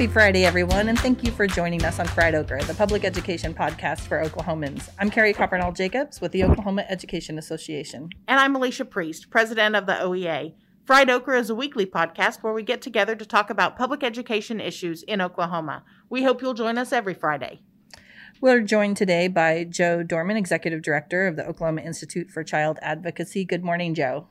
Happy Friday, everyone, and thank you for joining us on Fried Okra, the public education podcast for Oklahomans. I'm Carrie Coppernoll Jacobs with the Oklahoma Education Association. And I'm Alicia Priest, president of the OEA. Fried Okra is a weekly podcast where we get together to talk about public education issues in Oklahoma. We hope you'll join us every Friday. We're joined today by Joe Dorman, Executive Director of the Oklahoma Institute for Child Advocacy. Good morning, Joe.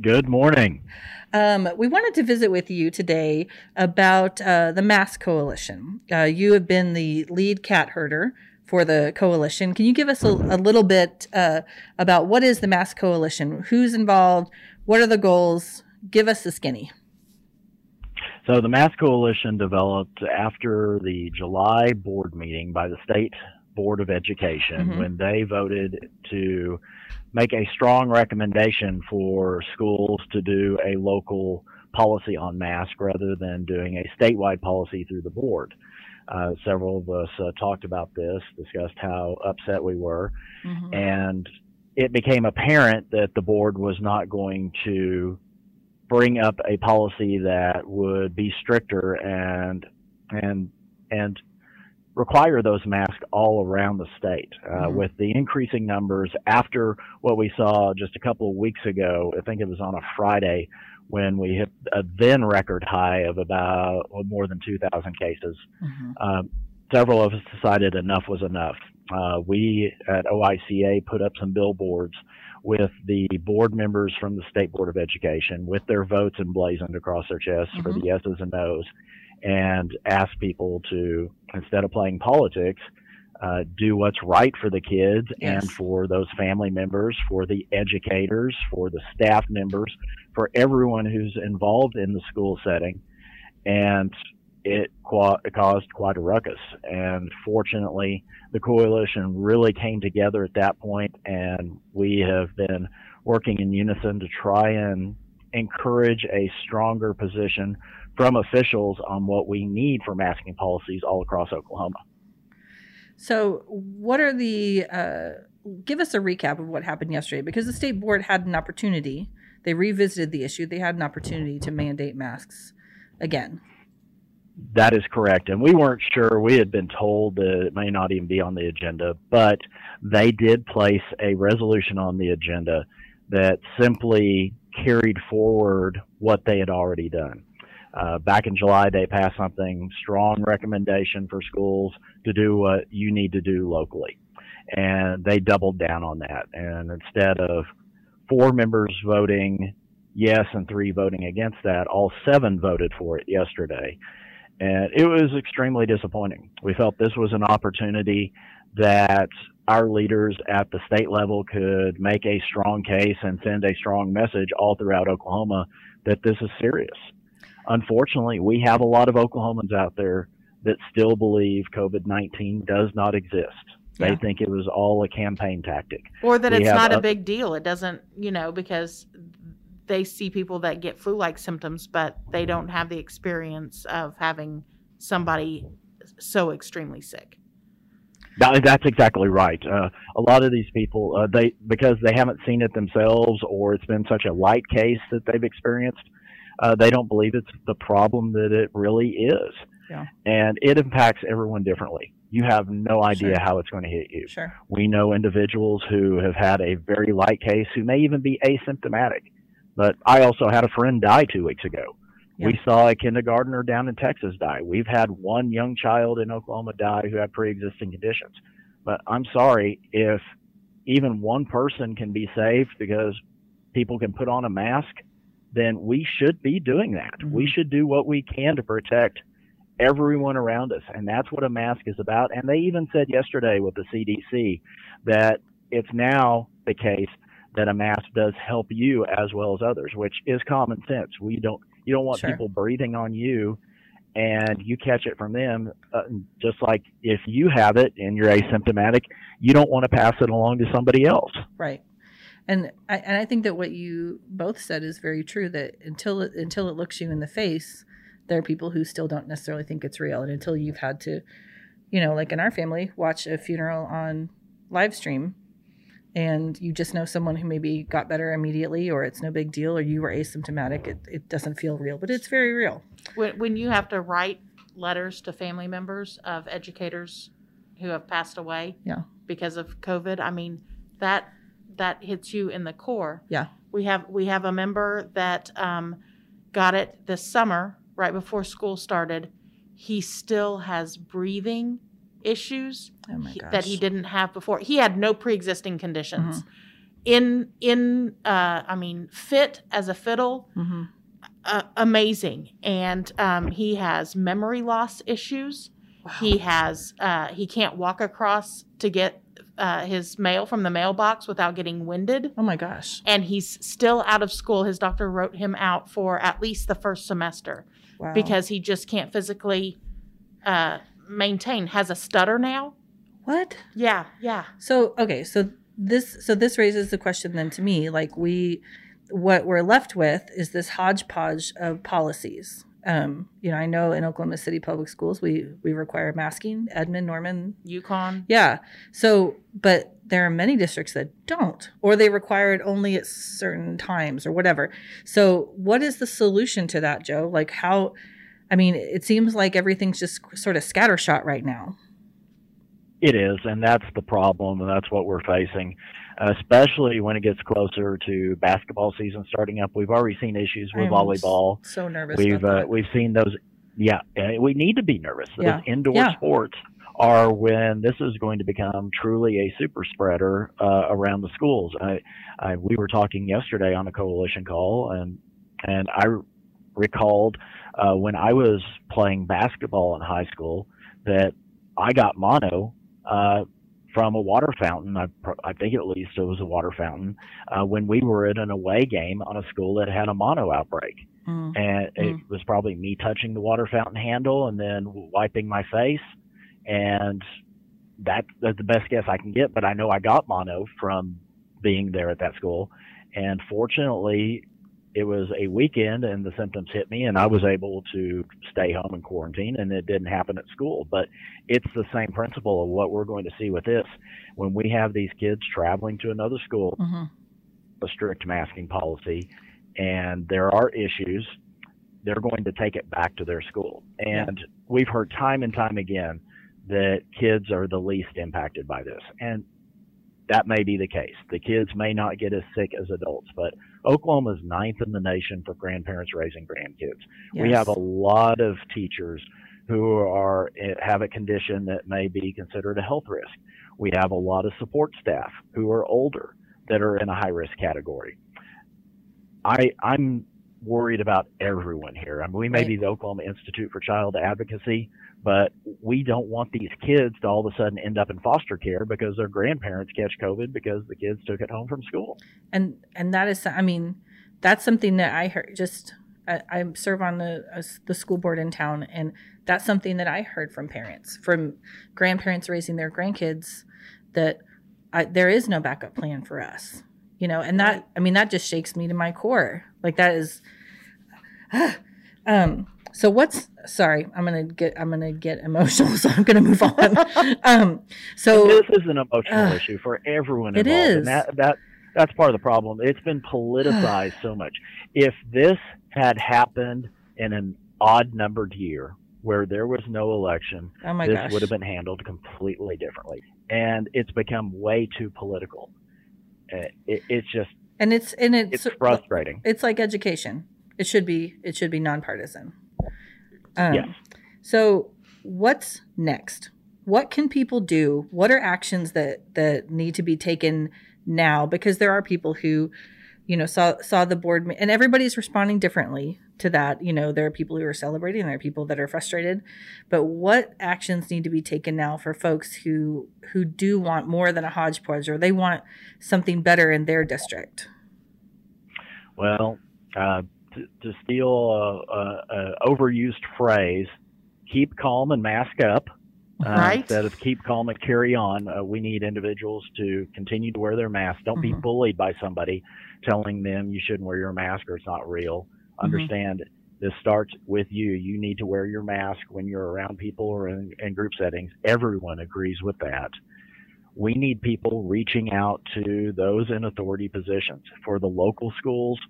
Good morning. Um, we wanted to visit with you today about uh, the Mask Coalition. Uh, you have been the lead cat herder for the coalition. Can you give us a, a little bit uh, about what is the Mask Coalition? Who's involved? What are the goals? Give us the skinny. So the Mask Coalition developed after the July board meeting by the state board of education mm-hmm. when they voted to make a strong recommendation for schools to do a local policy on mask rather than doing a statewide policy through the board. Uh, several of us uh, talked about this, discussed how upset we were, mm-hmm. and it became apparent that the board was not going to bring up a policy that would be stricter and and and require those masks all around the state. Uh, mm-hmm. With the increasing numbers after what we saw just a couple of weeks ago, I think it was on a Friday when we hit a then record high of about well, more than 2,000 cases. Mm-hmm. Uh, several of us decided enough was enough. Uh, we at OICA put up some billboards with the board members from the State Board of Education with their votes emblazoned across their chests mm-hmm. for the yeses and nos and ask people to, instead of playing politics, uh, do what's right for the kids yes. and for those family members, for the educators, for the staff members, for everyone who's involved in the school setting. And it qua- caused quite a ruckus. And fortunately, the coalition really came together at that point, and we have been working in unison to try and encourage a stronger position from officials on what we need for masking policies all across Oklahoma. So, what are the, uh, give us a recap of what happened yesterday because the state board had an opportunity. They revisited the issue, they had an opportunity to mandate masks again. That is correct. And we weren't sure. We had been told that it may not even be on the agenda, but they did place a resolution on the agenda that simply carried forward what they had already done. Uh, back in July, they passed something strong recommendation for schools to do what you need to do locally. And they doubled down on that. And instead of four members voting yes and three voting against that, all seven voted for it yesterday. And it was extremely disappointing. We felt this was an opportunity that our leaders at the state level could make a strong case and send a strong message all throughout Oklahoma that this is serious unfortunately, we have a lot of Oklahomans out there that still believe COVID 19 does not exist. Yeah. They think it was all a campaign tactic. Or that we it's not a big deal. It doesn't, you know, because they see people that get flu like symptoms, but they don't have the experience of having somebody so extremely sick. that's exactly right. Uh, a lot of these people, uh, they because they haven't seen it themselves, or it's been such a light case that they've experienced uh, they don't believe it's the problem that it really is. Yeah. And it impacts everyone differently. You have no idea sure. how it's going to hit you. Sure. We know individuals who have had a very light case who may even be asymptomatic. But I also had a friend die two weeks ago. Yeah. We saw a kindergartner down in Texas die. We've had one young child in Oklahoma die who had pre existing conditions. But I'm sorry if even one person can be saved because people can put on a mask then we should be doing that. Mm-hmm. We should do what we can to protect everyone around us. And that's what a mask is about. And they even said yesterday with the CDC that it's now the case that a mask does help you as well as others, which is common sense. We don't, you don't want sure. people breathing on you and you catch it from them. Uh, just like if you have it and you're asymptomatic, you don't want to pass it along to somebody else. Right and I, and I think that what you both said is very true. That until it, until it looks you in the face, there are people who still don't necessarily think it's real, and until you've had to, you know, like in our family, watch a funeral on live stream, and you just know someone who maybe got better immediately, or it's no big deal, or you were asymptomatic, it, it doesn't feel real, but it's very real. When when you have to write letters to family members of educators who have passed away. Yeah. Because of COVID. I mean, that that hits you in the core. Yeah. We have we have a member that um, got it this summer, right before school started. He still has breathing issues Oh my he- gosh. that he didn't have before. He had no pre-existing conditions. Mm-hmm. In in uh, I mean, fit as a fiddle, hmm uh, amazing. And um, he has memory loss issues. He has uh, he can't walk across to get uh, his mail from the mailbox without getting winded. Oh my gosh. And he's still out of school. His doctor wrote him out for at least the first semester Wow. because he just can't physically uh, maintain. Has a stutter now. what? Yeah, yeah. So okay, so this so this raises the question then to me, like we what we're left with is this hodgepodge of policies. Um, you know, I know in Oklahoma City Public Schools we we require masking, Edmond, Norman, Yukon. yeah. So, but there are many districts that don't, or they require it only at certain times or whatever. So, what is the solution to that, Joe? Like, how? I mean, it seems like everything's just sort of scattershot right now. It is, and that's the problem, and that's what we're facing, especially when it gets closer to basketball season starting up. We've already seen issues with I'm volleyball. So nervous. We've uh, we've seen those. Yeah, we need to be nervous. Those Yeah. indoor Yeah. sports are when this is going to become truly a super spreader uh, around the schools. I, I, we were talking yesterday on a coalition call, and and I recalled uh, when I was playing basketball in high school that I got mono uh, from a water fountain. I, I think at least it was a water fountain uh, when we were at an away game on a school that had a mono outbreak Mm. and it Mm. was probably me touching the water fountain handle and then wiping my face and that, that's the best guess i can get but i know i got mono from being there at that school and fortunately it was a weekend and the symptoms hit me and i was able to stay home and quarantine and it didn't happen at school but it's the same principle of what we're going to see with this when we have these kids traveling to another school Mhm. a strict masking policy and there are issues, they're going to take it back to their school. And we've heard time and time again that kids are the least impacted by this. And that may be the case. The kids may not get as sick as adults, but Oklahoma is ninth in the nation for grandparents raising grandkids. We have a lot of teachers who are eh, have a condition that may be considered a health risk. We have a lot of support staff who are older that are in a high risk category. I I'm worried about everyone here. I mean, we may Right. be the Oklahoma Institute for Child Advocacy, but we don't want these kids to all of a sudden end up in foster care because their grandparents catch COVID because the kids took it home from school. and and that is i mean that's something that i heard just i, I serve on the uh, the school board in town and that's something that i heard from parents from grandparents raising their grandkids that I, there is no backup plan for us you know and that i mean that just shakes me to my core like that is um so what's sorry i'm gonna get i'm gonna get emotional so i'm gonna move on um so this is an emotional Ugh. issue for everyone involved, is. and that that that's part of the problem. It's been politicized so much. If this had happened in an odd numbered year where there was no election, oh my this gosh would have been handled completely differently. And it's become way too political. Uh, It, it's just and it's and it's it's frustrating. it's like education. It should be it should be nonpartisan. Um, Yes. So what's next? What can people do? What are actions that that need to be taken now? Because there are people who, you know, saw saw the board and everybody's responding differently to that. You know, there are people who are celebrating, there are people that are frustrated. But what actions need to be taken now for folks who who do want more than a hodgepodge or they want something better in their district? Well, uh, to, to steal a, a, a overused phrase, keep calm and mask up. Uh, Right. Instead of keep calm and carry on, uh, we need individuals to continue to wear their mask. Don't be Mhm. bullied by somebody telling them you shouldn't wear your mask or it's not real. Understand this starts with you. You need to wear your mask when you're around people or in, in group settings. Everyone agrees with that. We need people reaching out to those in authority positions. For the local schools,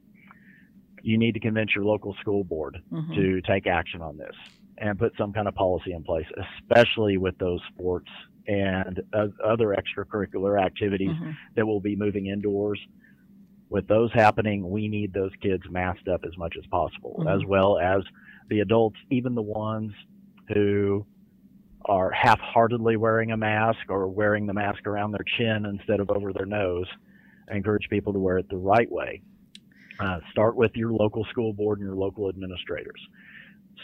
you need to convince your local school board Mhm. to take action on this. and put some kind of policy in place, especially with those sports and uh, other extracurricular activities Mhm. that will be moving indoors. With those happening, we need those kids masked up as much as possible, Mhm. as well as the adults, even the ones who are half-heartedly wearing a mask or wearing the mask around their chin instead of over their nose. I encourage people to wear it the right way. Uh, start with your local school board and your local administrators.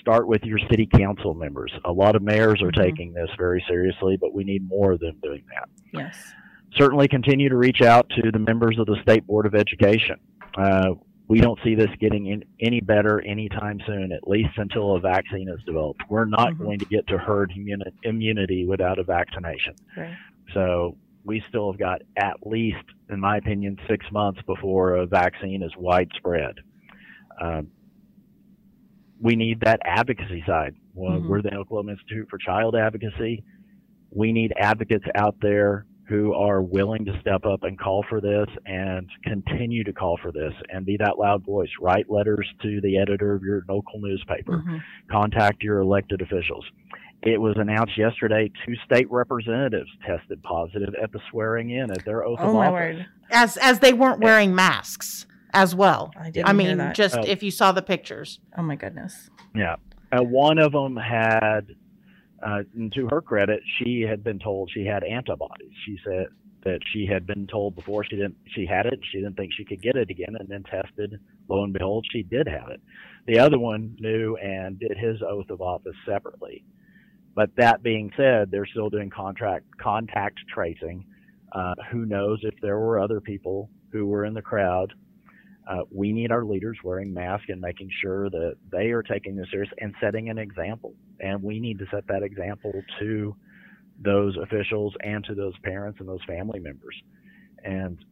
Start with your city council members. A lot of mayors are Mhm. taking this very seriously, but we need more of them doing that Yes. certainly continue to reach out to the members of the State Board of Education. Uh, we don't see this getting in, any better anytime soon, at least until a vaccine is developed. We're not Mhm. going to get to herd immuni- immunity without a vaccination. Right. So we still have got at least, in my opinion, six months before a vaccine is widespread. Um, we need that advocacy side. Well, Mhm. We're the Oklahoma Institute for Child Advocacy. We need advocates out there who are willing to step up and call for this and continue to call for this and be that loud voice. Write letters to the editor of your local newspaper Mhm. contact your elected officials. It was announced yesterday two state representatives tested positive at the swearing in at their oath Oh of my office. word! As as they weren't wearing masks as well. I didn't I hear mean, that. just Oh. if you saw the pictures. oh my goodness. Yeah. Uh, one of them had, uh, and to her credit, she had been told she had antibodies. She said that she had been told before she didn't, she had it. She didn't think she could get it again, and then tested. Lo and behold, she did have it. The other one knew and did his oath of office separately. But that being said, they're still doing contract contact tracing. Uh, who knows if there were other people who were in the crowd uh, we need our leaders wearing masks and making sure that they are taking this serious and setting an example. And we need to set that example to those officials and to those parents and those family members. And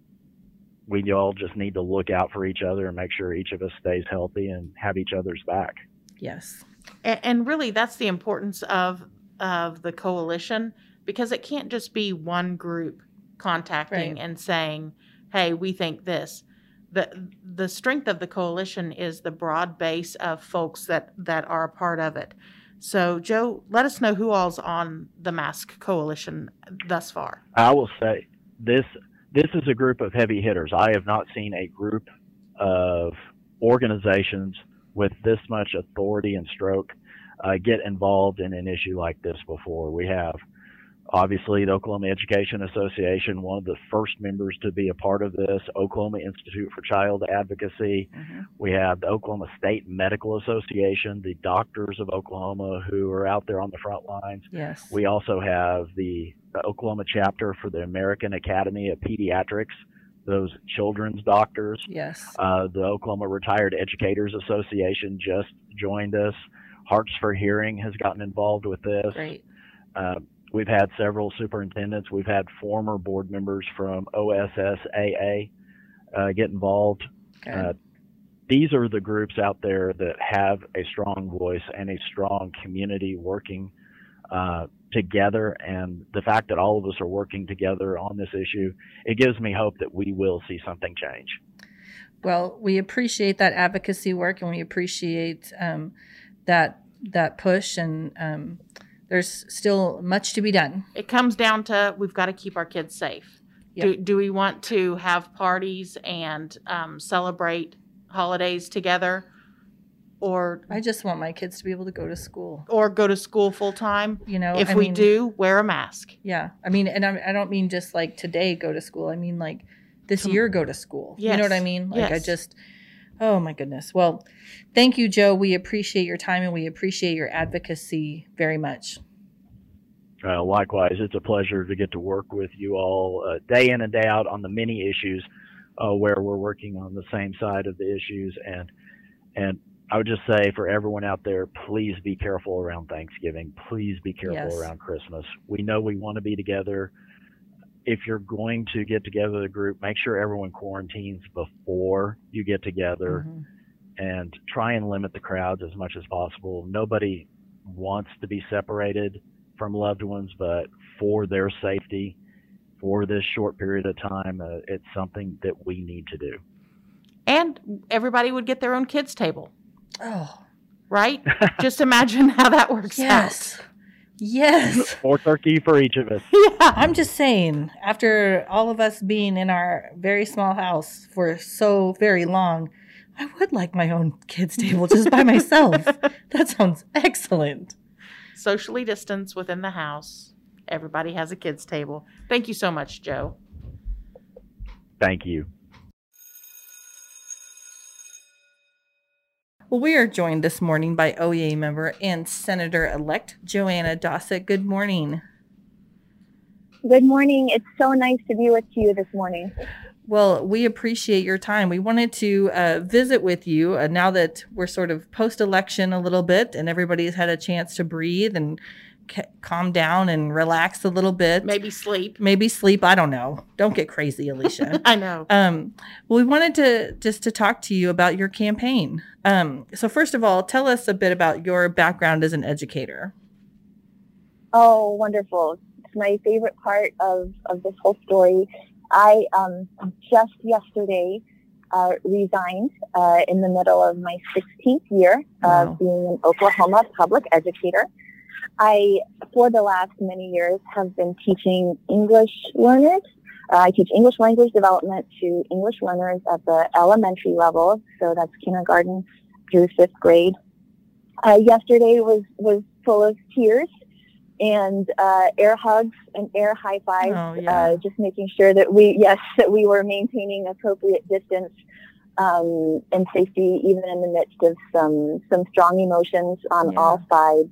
we all just need to look out for each other and make sure each of us stays healthy and have each other's back. Yes. And, and really, that's the importance of of the coalition because it can't just be one group contacting Right. and saying, "Hey, we think this." the The strength of the coalition is the broad base of folks that that are a part of it. So, Joe, let us know who all's on the Mask Coalition thus far. I will say this this is a group of heavy hitters. I have not seen a group of organizations with this much authority and stroke uh, get involved in an issue like this before. We have obviously the Oklahoma Education Association, one of the first members to be a part of this, Oklahoma Institute for Child Advocacy. Mhm. We have the Oklahoma State Medical Association, the doctors of Oklahoma who are out there on the front lines. Yes. We also have the, the Oklahoma chapter for the American Academy of Pediatrics, those children's doctors. yes. Uh, the Oklahoma Retired Educators Association just joined us. Hearts for Hearing has gotten involved with this. Great. Uh, we've had several superintendents. We've had former board members from OSSAA uh, get involved. Good. Uh, these are the groups out there that have a strong voice and a strong community working uh, together. And the fact that all of us are working together on this issue, it gives me hope that we will see something change. Well, we appreciate that advocacy work, and we appreciate um, that that push. And um, there's still much to be done. It comes down to we've got to keep our kids safe. Do, do we want to have parties and um, celebrate holidays together, or I just want my kids to be able to go to school. or go to school full time? You know, if I we mean, do, wear a mask. yeah. I mean, and I, I don't mean just like today go to school. I mean like this Tom- year go to school. You know what I mean? Like I just. Oh my goodness. Well, thank you, Joe. We appreciate your time and we appreciate your advocacy very much. Uh, likewise, it's a pleasure to get to work with you all uh, day in and day out on the many issues uh, where we're working on the same side of the issues. And and I would just say for everyone out there, please be careful around Thanksgiving. Please be careful Yes. around Christmas. We know we want to be together. If you're going to get together the group, make sure everyone quarantines before you get together Mhm. and try and limit the crowds as much as possible. Nobody wants to be separated from loved ones, but for their safety, for this short period of time, uh, it's something that we need to do. And everybody would get their own kids table. Oh, right? Just imagine how that works yes. Yes. More turkey for each of us. Yeah. I'm just saying, after all of us being in our very small house for so very long, I would like my own kids' table just by myself. that sounds excellent. Socially distanced within the house. Everybody has a kids' table. Thank you so much, Joe. Thank you. Well, we are joined this morning by OEA member and Senator elect Joanna Dossett. Good morning. Good morning. It's so nice to be with you this morning. Well, we appreciate your time. We wanted to uh, visit with you uh, now that we're sort of post election a little bit and everybody's had a chance to breathe and ca- calm down and relax a little bit. Maybe sleep. Maybe sleep. I don't know. Don't get crazy, Alicia. I know. um, well, we wanted to just to talk to you about your campaign. Um, so, first of all, tell us a bit about your background as an educator. Oh, wonderful. It's my favorite part of, of this whole story. I um, just yesterday uh, resigned uh, in the middle of my 16th year Wow. of being an Oklahoma public educator. I, for the last many years, have been teaching English learners. Uh, I teach English language development to English learners at the elementary level, so that's kindergarten through fifth grade. Uh, yesterday was was full of tears and uh, air hugs and air high fives. Oh, yeah. uh, just making sure that we yes that we were maintaining appropriate distance um, and safety, even in the midst of some some strong emotions on Yeah. all sides.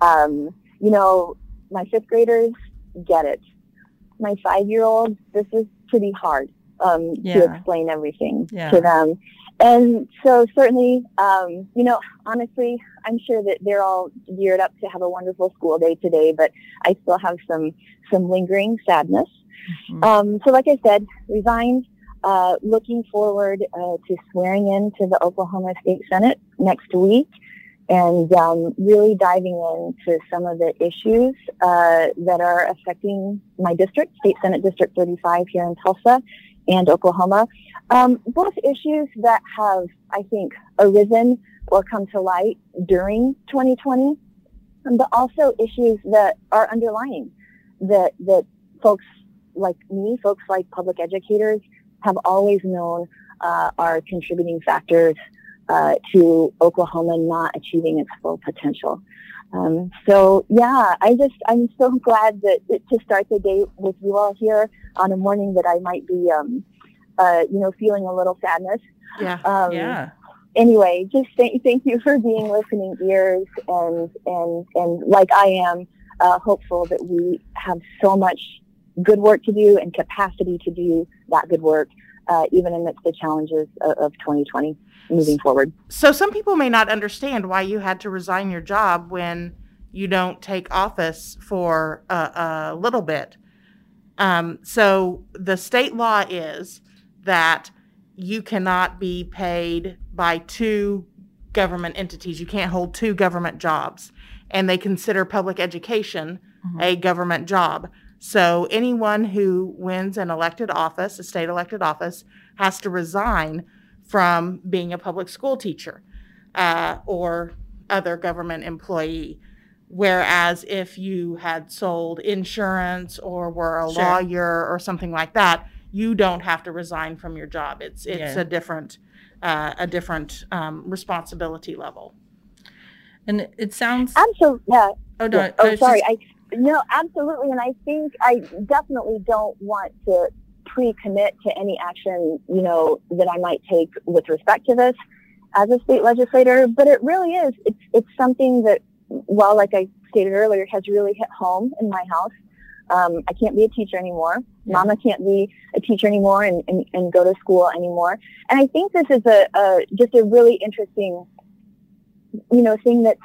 Um, you know, my fifth graders get it. My five year olds, this is pretty hard um, to explain everything Yeah. to them. And so certainly, um, you know, honestly, I'm sure that they're all geared up to have a wonderful school day today, but I still have some, some lingering sadness. Mhm. Um, so like I said, resigned, uh, looking forward uh, to swearing in to the Oklahoma State Senate next week and um, really diving into some of the issues uh, that are affecting my district, State Senate District 35 here in Tulsa and Oklahoma. Um, both issues that have, I think, arisen or come to light during 2020, but also issues that are underlying that that folks like me, folks like public educators, have always known uh, are contributing factors uh, to Oklahoma not achieving its full potential. Um, so yeah, I just I'm so glad that, to start the day with you all here on a morning that I might be um, uh, you know feeling a little sadness. Yeah. Um, yeah. anyway, just thank, thank you for being listening ears and, and, and like I am, uh, hopeful that we have so much good work to do and capacity to do that good work, uh, even amidst the challenges of, of 2020 moving forward. So some people may not understand why you had to resign your job when you don't take office for a, a little bit. Um, so the state law is that you cannot be paid by two government entities. You can't hold two government jobs, and they consider public education Mhm. a government job. So anyone who wins an elected office, a state elected office, has to resign from being a public school teacher uh, or other government employee. Whereas if you had sold insurance or were a Sure. lawyer or something like that, you don't have to resign from your job. It's it's Yeah. a different uh, a different um, responsibility level. And it sounds. Absolutely. Yeah. Oh, no. Yeah. Oh, was sorry. just- I no, absolutely, and I think I definitely don't want to pre-commit to any action, you know, that I might take with respect to this as a state legislator. But it really is. It's it's something that, well, like I stated earlier, has really hit home in my house. Um, I can't be a teacher anymore. Yeah. Mama can't be a teacher anymore and, and, and go to school anymore. And I think this is a, a just a really interesting, you know, thing that's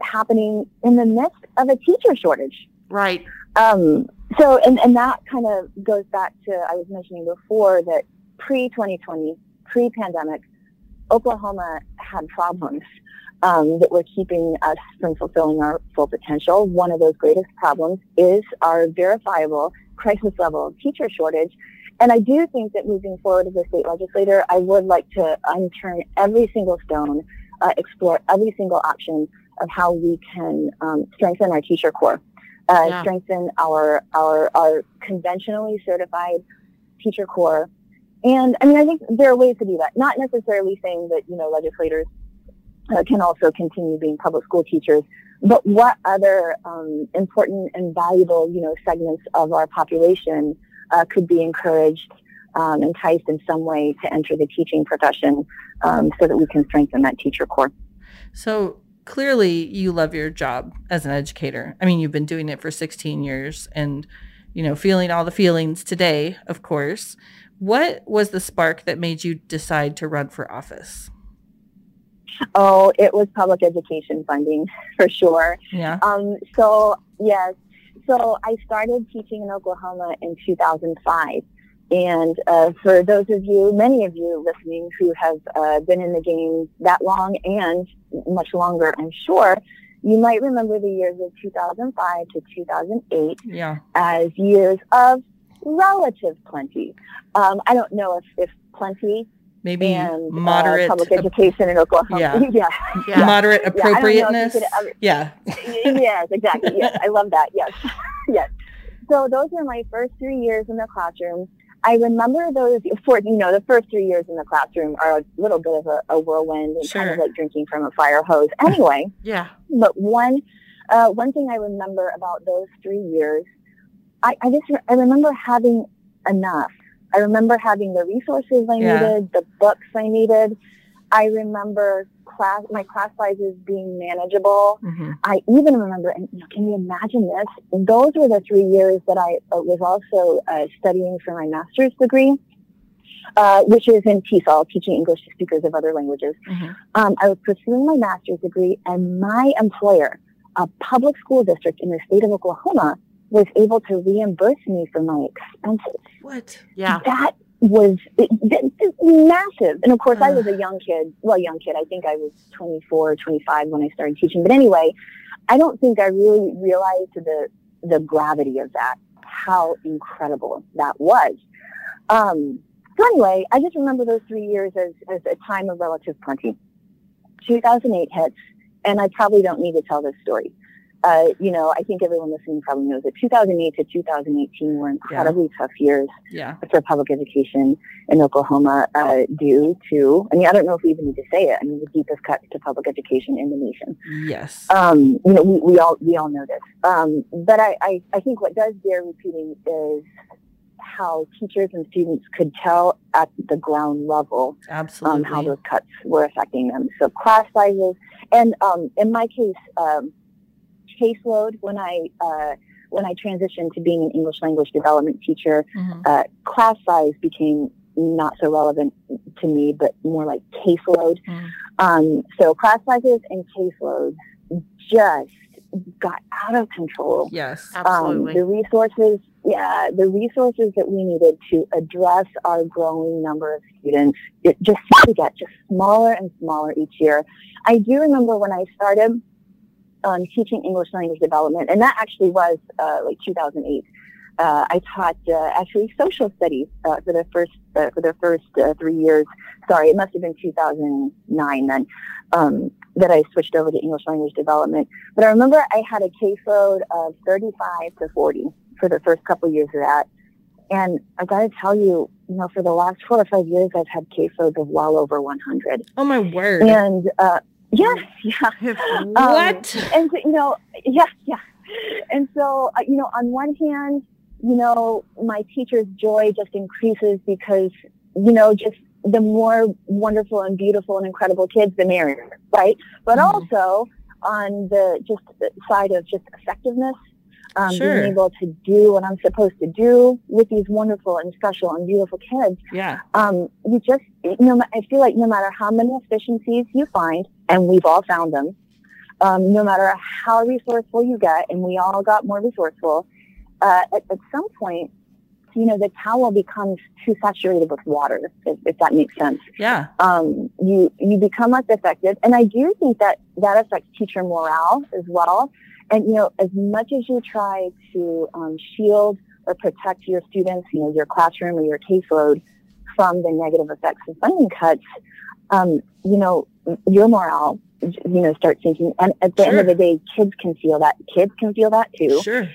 happening in the midst of a teacher shortage. Right. Um, so, and, and that kind of goes back to, I was mentioning before that pre-2020, pre-pandemic, Oklahoma had problems um, that were keeping us from fulfilling our full potential. One of those greatest problems is our verifiable crisis level teacher shortage. And I do think that moving forward as a state legislator, I would like to unturn every single stone uh, explore every single option of how we can um, strengthen our teacher corps, uh, Yeah. strengthen our, our our conventionally certified teacher corps. And I mean, I think there are ways to do that. Not necessarily saying that you know legislators uh, can also continue being public school teachers, but what other um, important and valuable you know segments of our population uh, could be encouraged, um, enticed in some way to enter the teaching profession, um, so that we can strengthen that teacher corps. So clearly, you love your job as an educator. I mean, you've been doing it for 16 years and, you know, feeling all the feelings today, of course. What was the spark that made you decide to run for office? Oh, it was public education funding for sure. Yeah. Um, so yes, so I started teaching in Oklahoma in 2005. And uh, for those of you, many of you listening who have uh, been in the game that long and much longer, I'm sure, you might remember the years of 2005 to 2008 Yeah. as years of relative plenty. Um, I don't know if, if plenty Maybe and moderate, uh, public education in Oklahoma. Yeah. yeah. Yeah. moderate Yeah, I don't know if you appropriateness. ever- yeah. yes, exactly. Yes, I love that. Yes, yes. So those were my first three years in the classroom. I remember those for you know the first three years in the classroom are a little bit of a, a whirlwind and kind of like drinking from a fire hose. Anyway, Yeah. but one uh, one thing I remember about those three years, I, I just I remember having enough. I remember having the resources I Yeah. needed, the books I needed. I remember class my class sizes being manageable. hmm I even remember, and you know, can you imagine this? Those were the three years that I uh, was also uh, studying for my master's degree, uh, which is in TESOL, teaching English to speakers of other languages. hmm Um, I was pursuing my master's degree, and my employer, a public school district in the state of Oklahoma, was able to reimburse me for my expenses. What? Yeah. That was it, it- it- massive. And of course, I was a young kid. Well, young kid. I think I was 24 or 25 when I started teaching. But anyway, I don't think I really realized the the gravity of that, how incredible that was. Um, so anyway, I just remember those three years as, as a time of relative plenty. 2008 hits, and I probably don't need to tell this story. Uh, you know, I think everyone listening probably knows that 2008 to 2018 were incredibly tough years Yeah. for public education in Oklahoma uh, due to, I mean, I don't know if we even need to say it. I mean, the deepest cuts to public education in the nation. Yes. Um, you know, we, we all we all know this. Um, but I, I, I think what does bear repeating is how teachers and students could tell at the ground level Absolutely. um, how those cuts were affecting them. So class sizes, and um, in my case, um, caseload. When I uh, when I transitioned to being an English language development teacher, Mhm. uh, class size became not so relevant to me, but more like caseload. Mm. Um, so class sizes and caseloads just got out of control. Yes. Absolutely. Um, the resources, yeah, the resources that we needed to address our growing number of students, it just seemed to get just smaller and smaller each year. I do remember when I started um, teaching English language development, and that actually was uh, like 2008. Uh, I taught uh, actually social studies uh, for the first uh, for the first uh, three years. Sorry, it must have been 2009 then um, that I switched over to English language development. But I remember I had a caseload of 35 to 40 for the first couple years of that. And I got to tell you, you know, for the last four or five years, I've had caseloads of well over 100. Oh my word. And uh, yes, yeah. Um, what? and so, you know, yeah, yeah. And so, uh, you know, on one hand, you know, my teacher's joy just increases because, you know, just the more wonderful and beautiful and incredible kids, the merrier, right? But Mhm. also on the just the side of just effectiveness, um, Sure. being able to do what I'm supposed to do with these wonderful and special and beautiful kids, Yeah. um, you just, you know, I feel like no matter how many efficiencies you find, and we've all found them, um, no matter how resourceful you get, and we all got more resourceful, uh, at, at some point, you know, the towel becomes too saturated with water, if, if that makes sense. Yeah. Um, you you become less effective, and I do think that that affects teacher morale as well. And you know, as much as you try to um, shield or protect your students, you know, your classroom or your caseload from the negative effects of funding cuts, um, you know, your morale, you know, start sinking. And at the Sure. end of the day, kids can feel that. Kids can feel that too. Sure.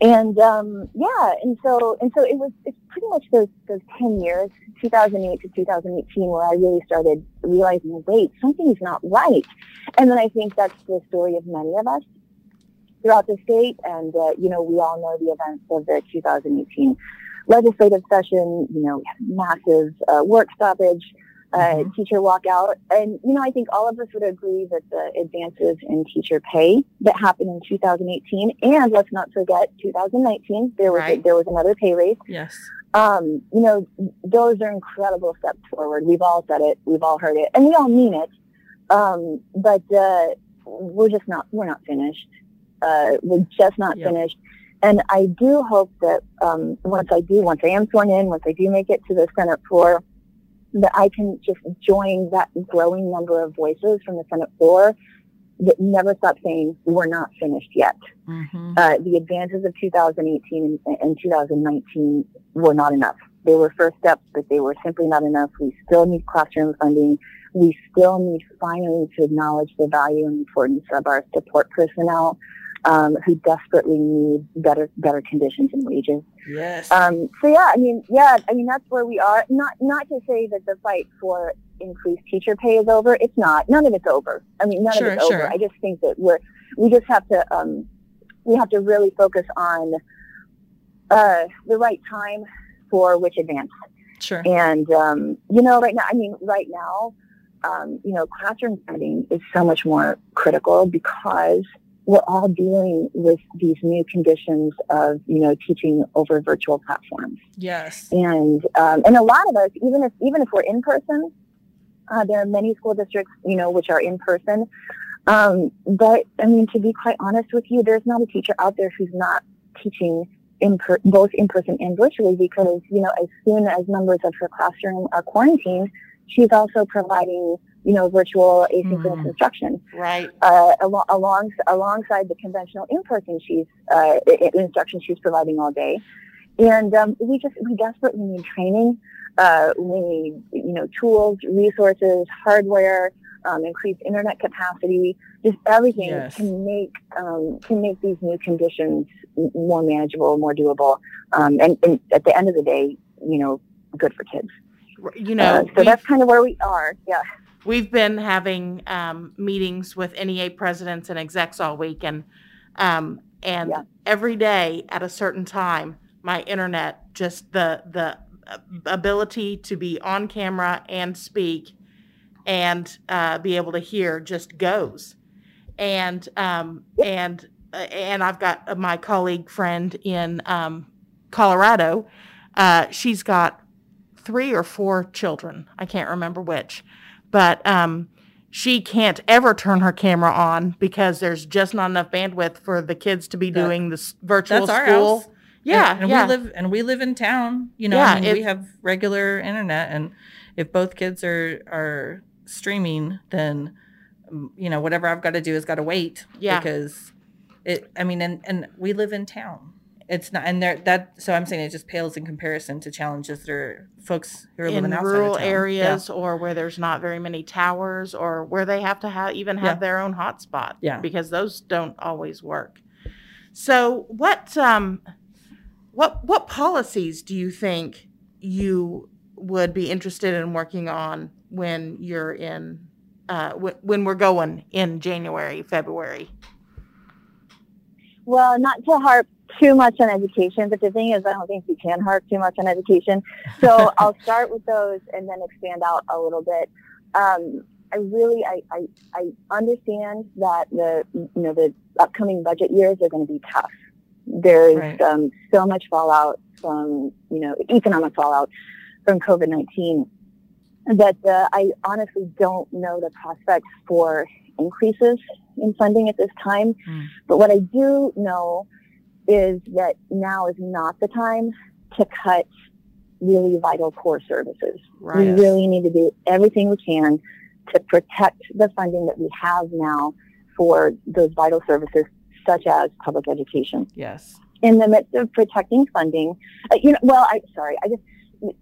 And um, yeah, and so and so it was. It's pretty much those those ten years, 2008 to 2018, where I really started realizing, wait, something's not right. And then I think that's the story of many of us throughout the state. And uh, you know, we all know the events of the 2018 legislative session. You know, massive uh, work stoppage. Uh, Mhm. teacher walkout, and you know, I think all of us would agree that the advances in teacher pay that happened in 2018, and let's not forget 2019, there was Right. a, there was another pay raise. Yes. Um, you know, those are incredible steps forward. We've all said it, we've all heard it, and we all mean it. Um, but uh, we're just not we're not finished. Uh, we're just not Yep. finished. And I do hope that um, once I do, once I am sworn in, once I do make it to the Senate floor, that I can just join that growing number of voices from the Senate floor that never stop saying we're not finished yet. Mm-hmm. Uh, the advances of 2018 and, and 2019 were not enough. They were first steps, but they were simply not enough. We still need classroom funding. We still need finally to acknowledge the value and importance of our support personnel um, who desperately need better better conditions and wages. Yes. Um, so yeah, I mean, yeah, I mean that's where we are. Not not to say that the fight for increased teacher pay is over. It's not. None of it's over. I mean, none Sure, of it's sure. over. I just think that we're we just have to um, we have to really focus on uh, the right time for which advance. sure. And um, you know, right now, I mean, right now, um, you know, classroom funding is so much more critical because we're all dealing with these new conditions of you know teaching over virtual platforms. Yes. And um, and a lot of us, even if even if we're in person, uh, there are many school districts, you know, which are in person. Um, but I mean, to be quite honest with you, there's not a teacher out there who's not teaching in per- both in person and virtually because you know, as soon as members of her classroom are quarantined, she's also providing you know virtual asynchronous Mhm. instruction Right. uh, along, along, alongside the conventional in-person she's, uh, instruction she's providing all day. And um, we just, we desperately need training. Uh, we need, you know, tools, resources, hardware, um, increased internet capacity, just everything Yes. can make, um, can make these new conditions more manageable, more doable. Um, and, and at the end of the day, you know, good for kids. You know, Uh, so that's kind of where we are. Yeah. We've been having um, meetings with NEA presidents and execs all week, and um, and Yeah. every day at a certain time, my internet just the the uh, ability to be on camera and speak and uh, be able to hear just goes, and um, and uh, and I've got uh, my colleague friend in um, Colorado. Uh, she's got three or four children. I can't remember which, but um, she can't ever turn her camera on because there's just not enough bandwidth for the kids to be That- doing this virtual That's our school. house. Yeah, and, and yeah. we live and we live in town. You know, Yeah, I mean, we have regular internet, and if both kids are are streaming, then um, you know whatever I've got to do has got to wait. Yeah. because it. I mean, and and we live in town. It's not, and there that. So I'm saying it just pales in comparison to challenges that are folks who are in living outside rural of town. Yeah. areas or where there's not very many towers or where they have to have even have Yeah. their own hotspot Yeah. because those don't always work so what um what what policies do you think you would be interested in working on when you're in uh, w- when we're going in January, February? Well, not to harp too much on education, but the thing is, I don't think you can harp too much on education. So I'll start with those and then expand out a little bit. Um, I really, I, I, I understand that the, you know, the upcoming budget years are going to be tough. There's Right. um, so much fallout from, you know, economic fallout from COVID-19 that uh, I honestly don't know the prospects for increases in funding at this time. Mm. But what I do know is that now is not the time to cut really vital core services. Right. We really need to do everything we can to protect the funding that we have now for those vital services, such as public education. Yes. In the midst of protecting funding, uh, you know, well, I sorry, I just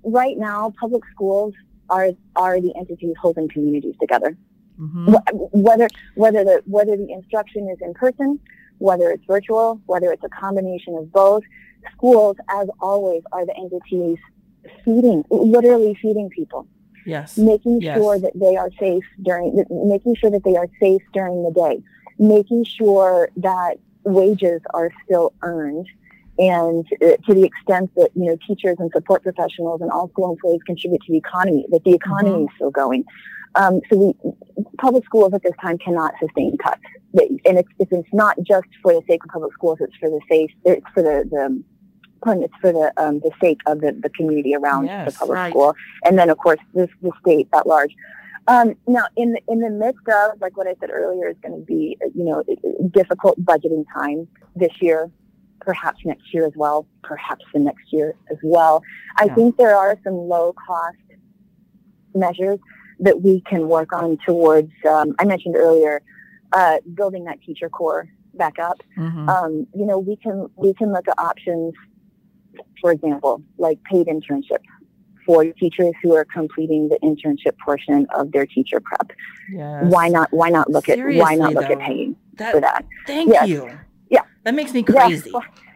right now public schools are are the entities holding communities together. Mhm. Whether whether the whether the instruction is in person, whether it's virtual, whether it's a combination of both, schools, as always, are the entities feeding, literally feeding people, Yes. making Yes. sure that they are safe during, making sure that they are safe during the day, making sure that wages are still earned. And uh, to the extent that you know teachers and support professionals and all school employees contribute to the economy, that the economy is still going. Um, so we, public schools at this time cannot sustain cuts, and it's, it's it's not just for the sake of public schools; it's for the safe, it's for the the it's for the um, the sake of the, the community around Yes, the public right. school, and then of course this the state at large. Um, now, in the, in the midst of like what I said earlier, is going to be you know difficult budgeting time this year, perhaps next year as well, perhaps the next year as well. I Yeah. think there are some low cost measures that we can work on towards. Um, I mentioned earlier uh, building that teacher corps back up Mhm. um, you know, we can we can look at options, for example, like paid internships for teachers who are completing the internship portion of their teacher prep. Yes. Why not? Why not look at? Why not look at though. paying for That, that? thank Yes. you. Yeah. That makes me Yes. crazy.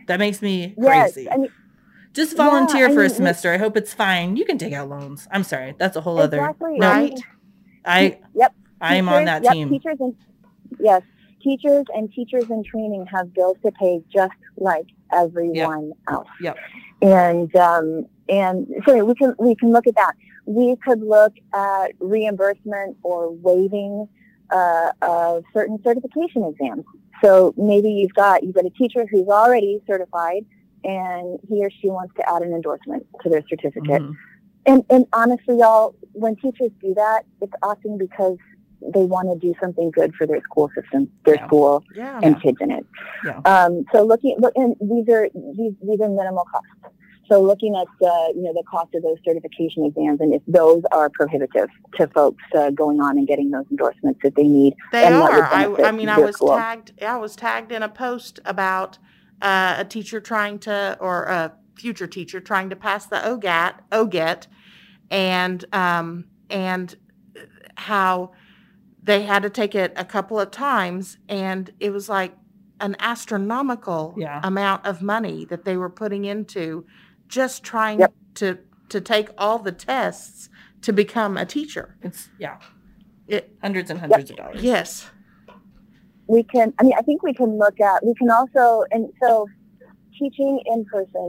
That makes me Yes, crazy. I mean, Just volunteer I for a mean, we- semester. I hope it's fine. You can take out loans. I'm sorry. That's a whole other. exactly. No, I Right. I Yep. I'm on that yep, team. Teachers and yes, teachers and teachers in training have bills to pay just like everyone else. Yep. And um, and so we can we can look at that. We could look at reimbursement or waiving uh, of certain certification exams. So maybe you've got you've got a teacher who's already certified, and he or she wants to add an endorsement to their certificate. Mhm. And, and honestly, y'all, when teachers do that, it's often because they want to do something good for their school system, their Yeah. school, Yeah. and kids in it. Yeah. Um, so looking, look, and these are these these are minimal costs. So looking at uh, you know the cost of those certification exams, and if those are prohibitive to folks uh, going on and getting those endorsements that they need, They and are. I, I mean, I was school. tagged. I was tagged in a post about uh, a teacher trying to, or a future teacher trying to pass the OGAT, OGET, and um, and how they had to take it a couple of times, and it was like an astronomical Yeah. amount of money that they were putting into just trying Yep. to to take all the tests to become a teacher. It's yeah, It, hundreds and hundreds of dollars. yes. We can i mean i think we can look at we can also and so teaching in person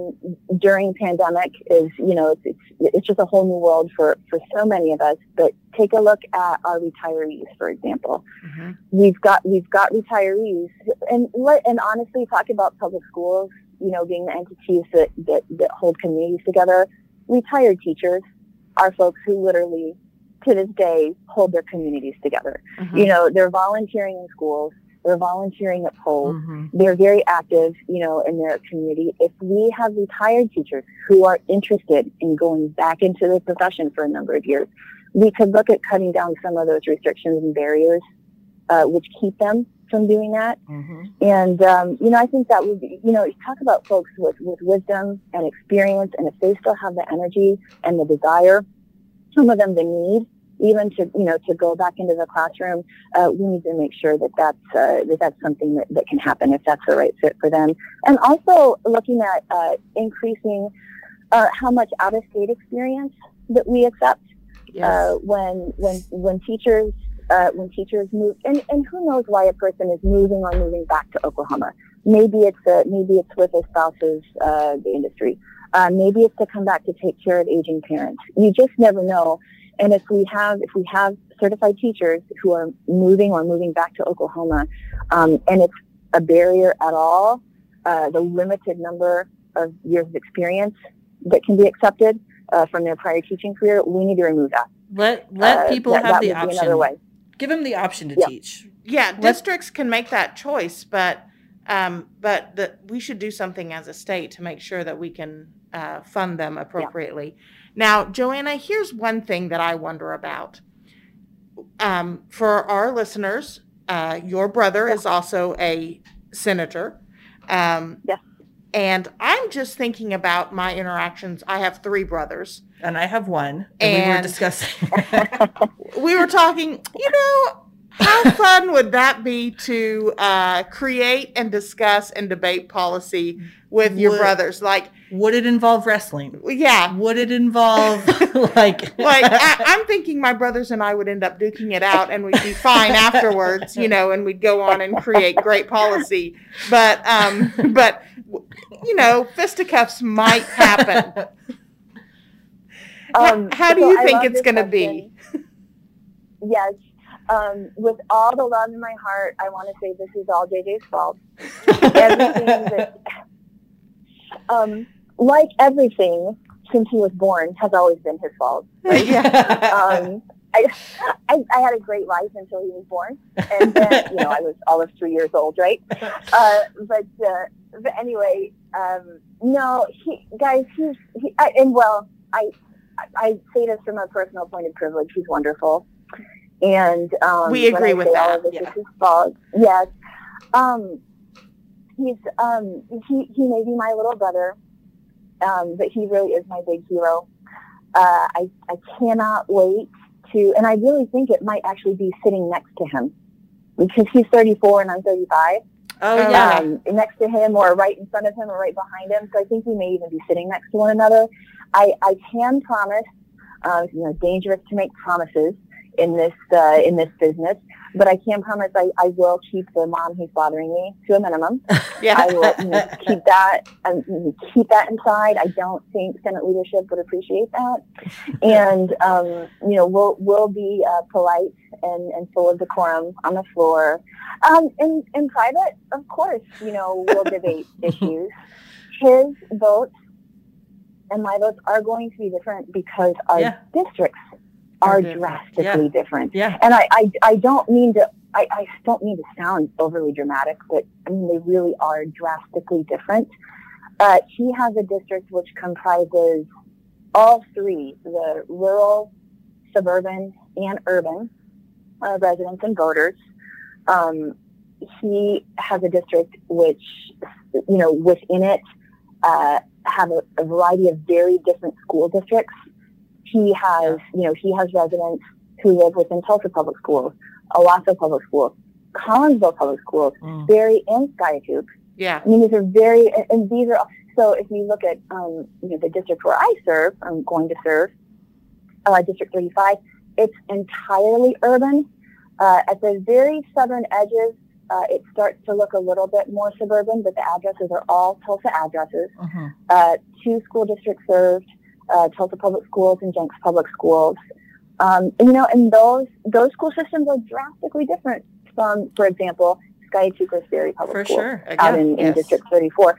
during pandemic is you know it's, it's it's just a whole new world for for so many of us but take a look at our retirees for example Mhm. we've got we've got retirees and let and honestly talk about public schools you know being the entities that that, that hold communities together retired teachers are folks who literally to this day hold their communities together Mhm. you know they're volunteering in schools they're volunteering at polls Mhm. they're very active you know in their community if we have retired teachers who are interested in going back into the profession for a number of years we could look at cutting down some of those restrictions and barriers uh, which keep them from doing that Mhm. and um, you know i think that would be you know you talk about folks with, with wisdom and experience and if they still have the energy and the desire some of them the need even to you know to go back into the classroom uh, we need to make sure that that's uh, that that's something that, that can happen if that's the right fit for them and also looking at uh, increasing uh, how much out of state experience that we accept Yes. uh, when when when teachers uh, when teachers move and, and who knows why a person is moving or moving back to Oklahoma. Maybe it's uh, maybe it's with a spouse's uh, industry. Uh, maybe it's to come back to take care of aging parents. You just never know. And if we have if we have certified teachers who are moving or moving back to Oklahoma, um, and it's a barrier at all, uh, the limited number of years of experience that can be accepted uh, from their prior teaching career, we need to remove that. Let let Uh, people that, have that the option. another way. Give them the option to Yeah. teach. Yeah, Let- districts can make that choice, but um, but the, we should do something as a state to make sure that we can uh, fund them appropriately. Now, Joanna, here's one thing that I wonder about. Um, for our listeners, uh, your brother Yeah. is also a senator. Um, Yes. And I'm just thinking about my interactions. I have three brothers. And I have one. And, we were discussing. We were talking, you know, how fun would that be to uh, create and discuss and debate policy with your Would- brothers? Like, Would it involve wrestling? yeah, Would it involve like like I, I'm thinking my brothers and I would end up duking it out, and we'd be fine afterwards, you know, and we'd go on and create great policy. But, um, but you know, fisticuffs might happen. How- how do so you think it's gonna be? question. Yes. Um, with all the love in my heart, I want to say this is all JJ's fault. everything that, um, like everything since he was born, has always been his fault. Um, I, I, I had a great life until he was born, and then you know I was all of three years old, right? Uh, but uh, but anyway, um, no, he guys, he's he, I, and well, I I say this from a personal point of privilege. He's wonderful, and um, We agree with that, All of this yeah. is his. Yes, um, he's um, he he may be my little brother, um, but he really is my big hero. Uh, I I cannot wait to, and I really think it might actually be sitting next to him because he's 34 and I'm 35 oh yeah. um, next to him or right in front of him or right behind him. So I think we may even be sitting next to one another. I, I can promise, uh, you know, dangerous to make promises in this uh, in this business, but I can promise I, I will keep the mom who's bothering me to a minimum. Yeah. I will you know, keep that um, keep that inside. I don't think Senate leadership would appreciate that, and um, you know we'll we'll be uh, polite and, and full of decorum on the floor. Um, in in private, of course, you know we'll debate issues. His votes and my votes are going to be different because our Yeah. districts Are are different. drastically different yeah. and I, I, I don't mean to I, I don't mean to sound overly dramatic, but I mean they really are drastically different. Uh, he has a district which comprises all three: the rural, suburban, and urban uh, residents and voters. Um, he has a district which, you know, within it uh, have a, a variety of very different school districts. He has, you know, he has residents who live within Tulsa Public Schools, Owasso Public Schools, Collinsville Public Schools, Mm. Sperry and Skiatook. yeah. I mean, these are very, and- these are, so if you look at, um, you know, the district where I serve, I'm going to serve, uh, District 35, it's entirely urban. Uh, at the very southern edges, uh, it starts to look a little bit more suburban, but the addresses are all Tulsa addresses Mhm. uh, two school districts served, uh, Tulsa Public Schools and Jenks Public Schools. Um, and, you know, and those those school systems are drastically different from, for example, Skiatook or Sperry Public For Schools sure. out in, in yes. District 34.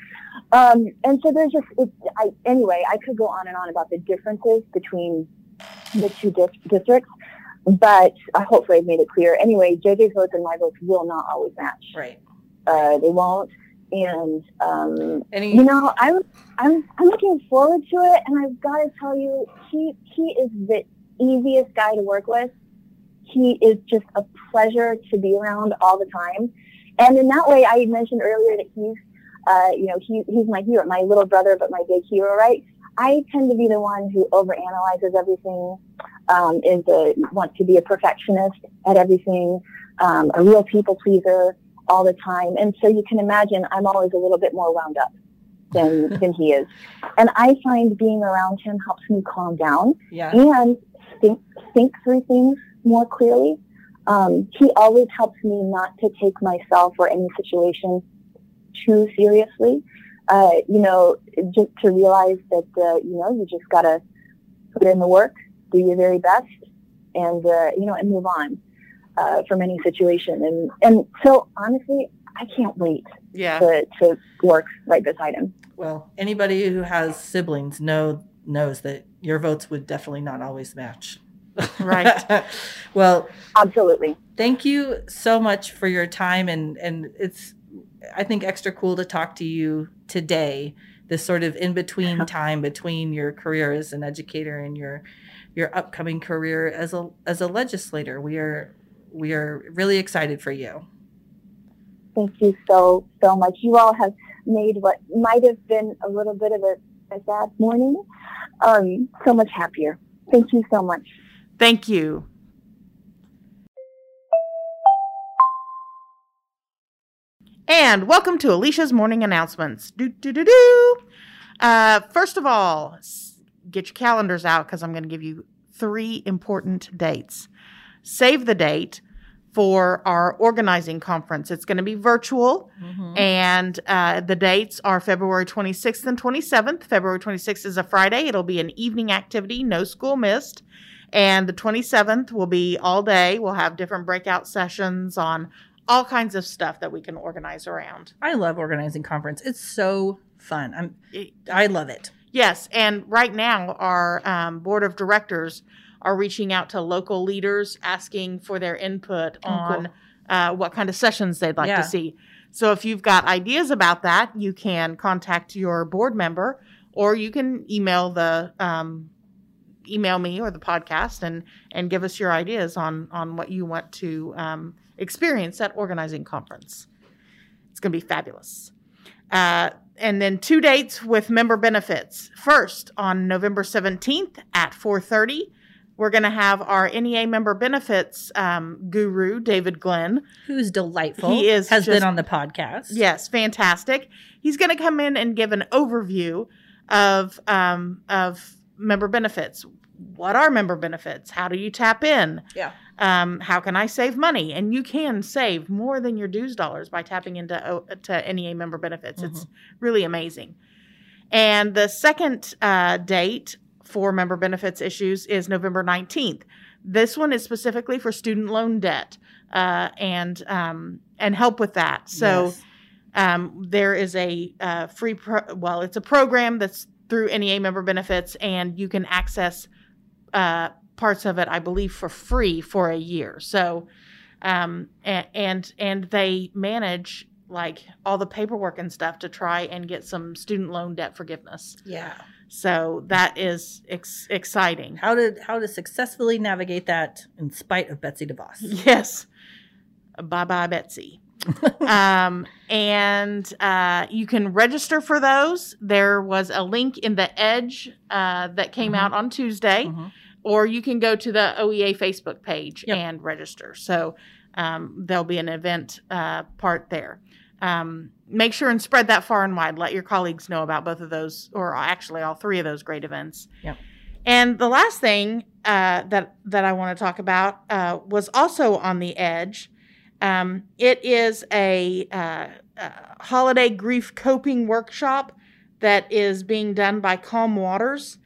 Um, and so there's just, it's, I, anyway, I could go on and on about the differences between the two dis- districts, but I hopefully I've made it clear. Anyway, JJ's votes and my votes will not always match. Right. Uh, they won't. And um, Any you know, I'm I'm I'm looking forward to it, and I've got to tell you, he he is the easiest guy to work with. He is just a pleasure to be around all the time, and in that way, I mentioned earlier that he's, uh, you know, he he's my hero, my little brother, but my big hero, right? I tend to be the one who overanalyzes everything, um, is a want to be a perfectionist at everything, um, a real people pleaser all the time, and so you can imagine I'm always a little bit more wound up than than he is, and I find being around him helps me calm down yeah. and think think through things more clearly. Um, he always helps me not to take myself or any situation too seriously. Uh, you know, just to realize that uh, you know you just gotta put in the work, do your very best, and uh, you know, and move on uh, from any situation. And and so honestly, I can't wait Yeah. to to work right beside him. Well, anybody who has siblings know knows that your votes would definitely not always match. Right. well, Absolutely. thank you so much for your time and and it's I think extra cool to talk to you today. This sort of in between time between your career as an educator and your your upcoming career as a as a legislator. We are we are really excited for you. Thank you so, so much. You all have made what might have been a little bit of a, a sad morning um, so much happier. Thank you so much. Thank you. And welcome to Alicia's morning announcements. Do do do do. Uh, first of all, get your calendars out because I'm going to give you three important dates. Save the date for our organizing conference. It's going to be virtual, mm-hmm. and uh, the dates are February 26th and 27th. February 26th is a Friday. It'll be an evening activity, no school missed. And the 27th will be all day. We'll have different breakout sessions on all kinds of stuff that we can organize around. I love organizing conference. It's so fun. I'm I love it. Yes, and right now our um, board of directors are reaching out to local leaders asking for their input oh, on cool. uh, what kind of sessions they'd like yeah. to see. So if you've got ideas about that, you can contact your board member or you can email the um, email me or the podcast and and give us your ideas on on what you want to um, experience at organizing conference. It's going to be fabulous. Uh, and then two dates with member benefits. First, on November 17th at 4:30, we're going to have our NEA member benefits um, guru, David Glenn. Who's delightful. He is has just, been on the podcast. Yes, fantastic. He's going to come in and give an overview of um, of member benefits. What are member benefits? How do you tap in? Yeah. Um, how can I save money? And you can save more than your dues dollars by tapping into to NEA member benefits. Mm-hmm. It's really amazing. And the second uh, date for member benefits issues is November 19th. This one is specifically for student loan debt uh, and um, and help with that. So yes. um, there is a uh, free pro- well, it's a program that's through NEA member benefits, and you can access uh, parts of it, I believe, for free for a year. So um, and, and and they manage like all the paperwork and stuff to try and get some student loan debt forgiveness. Yeah. So that is ex- exciting. How to how to successfully navigate that in spite of Betsy DeVos. Yes. Bye bye Betsy. um, and uh, you can register for those. There was a link in the Edge uh, that came mm-hmm. out on Tuesday, mm-hmm. or you can go to the OEA Facebook page yep. and register. So um, there'll be an event uh, part there um, make sure and spread that far and wide. Let your colleagues know about both of those, or actually all three of those great events. Yep. And the last thing uh, that that I want to talk about uh, was also on the edge. Um, it is a, uh, a, holiday grief coping workshop that is being done by Calm Waters,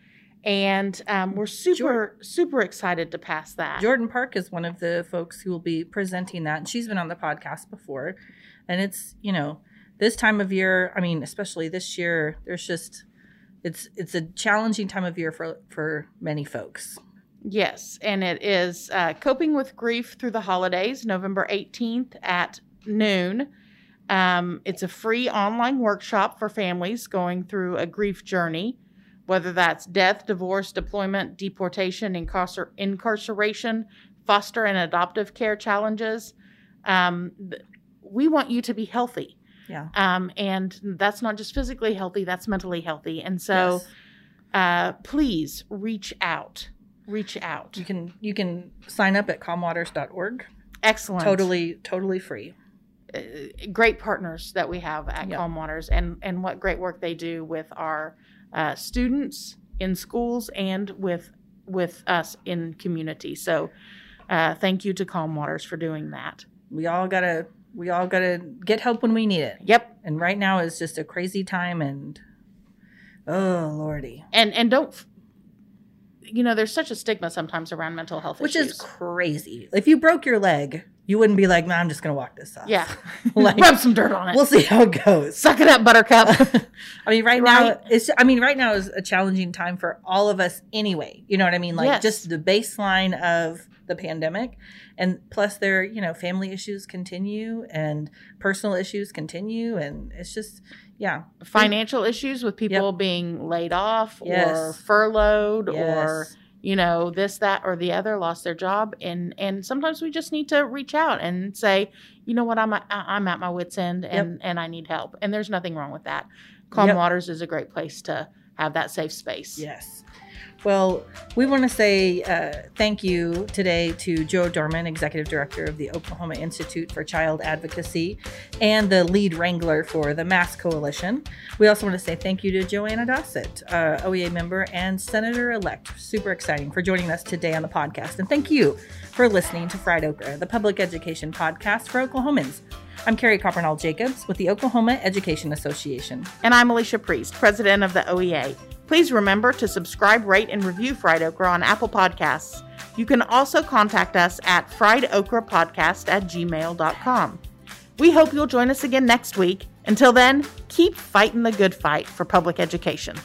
and um, we're super Jordan, super excited to pass that. Jordan Park is one of the folks who will be presenting that, and she's been on the podcast before and it's you know this time of year i mean especially this year there's just it's it's a challenging time of year for for many folks. Yes and it is uh, coping with grief through the holidays november 18th at noon. Um, it's a free online workshop for families going through a grief journey whether that's death divorce deployment deportation incarcer- incarceration foster and adoptive care challenges. Um, we want you to be healthy. Yeah. Um, and that's not just physically healthy, that's mentally healthy. And so yes. uh, please reach out. Reach out. You can you can sign up at calmwaters.org. Excellent. Totally, totally free. Uh, great partners that we have at yep. Calm Waters and, and what great work they do with our uh, students in schools and with with us in community. So uh, thank you to Calm Waters for doing that. We all got to we all got to get help when we need it. Yep. And right now is just a crazy time and oh lordy. And and don't you know, there's such a stigma sometimes around mental health Which issues. is crazy. If you broke your leg, you wouldn't be like, "Man, I'm just going to walk this off." Yeah. like rub some dirt on it. We'll see how it goes. Suck it up, buttercup. I mean, right, right, now it's I mean, right now is a challenging time for all of us anyway. You know what I mean? Like yes. just the baseline of the pandemic and plus their you know family issues continue and personal issues continue and it's just yeah financial issues with people yep. being laid off yes. or furloughed yes. or you know, this, that, or the other, lost their job, and and sometimes we just need to reach out and say, you know what, I'm at, I'm at my wits end, and yep. and I need help, and there's nothing wrong with that. Calm yep. Waters is a great place to have that safe space. Yes. Well, we want to say uh, thank you today to Joe Dorman, Executive Director of the Oklahoma Institute for Child Advocacy and the lead wrangler for the Mask Coalition. We also want to say thank you to Joanna Dossett, uh, OEA member and Senator elect. Super exciting for joining us today on the podcast. And thank you for listening to Fried Okra, the public education podcast for Oklahomans. I'm Carrie Coppernoll Jacobs with the Oklahoma Education Association. And I'm Alicia Priest, president of the OEA. Please remember to subscribe, rate, and review Fried Okra on Apple Podcasts. You can also contact us at friedokrapodcast at gmail.com. We hope you'll join us again next week. Until then, keep fighting the good fight for public education.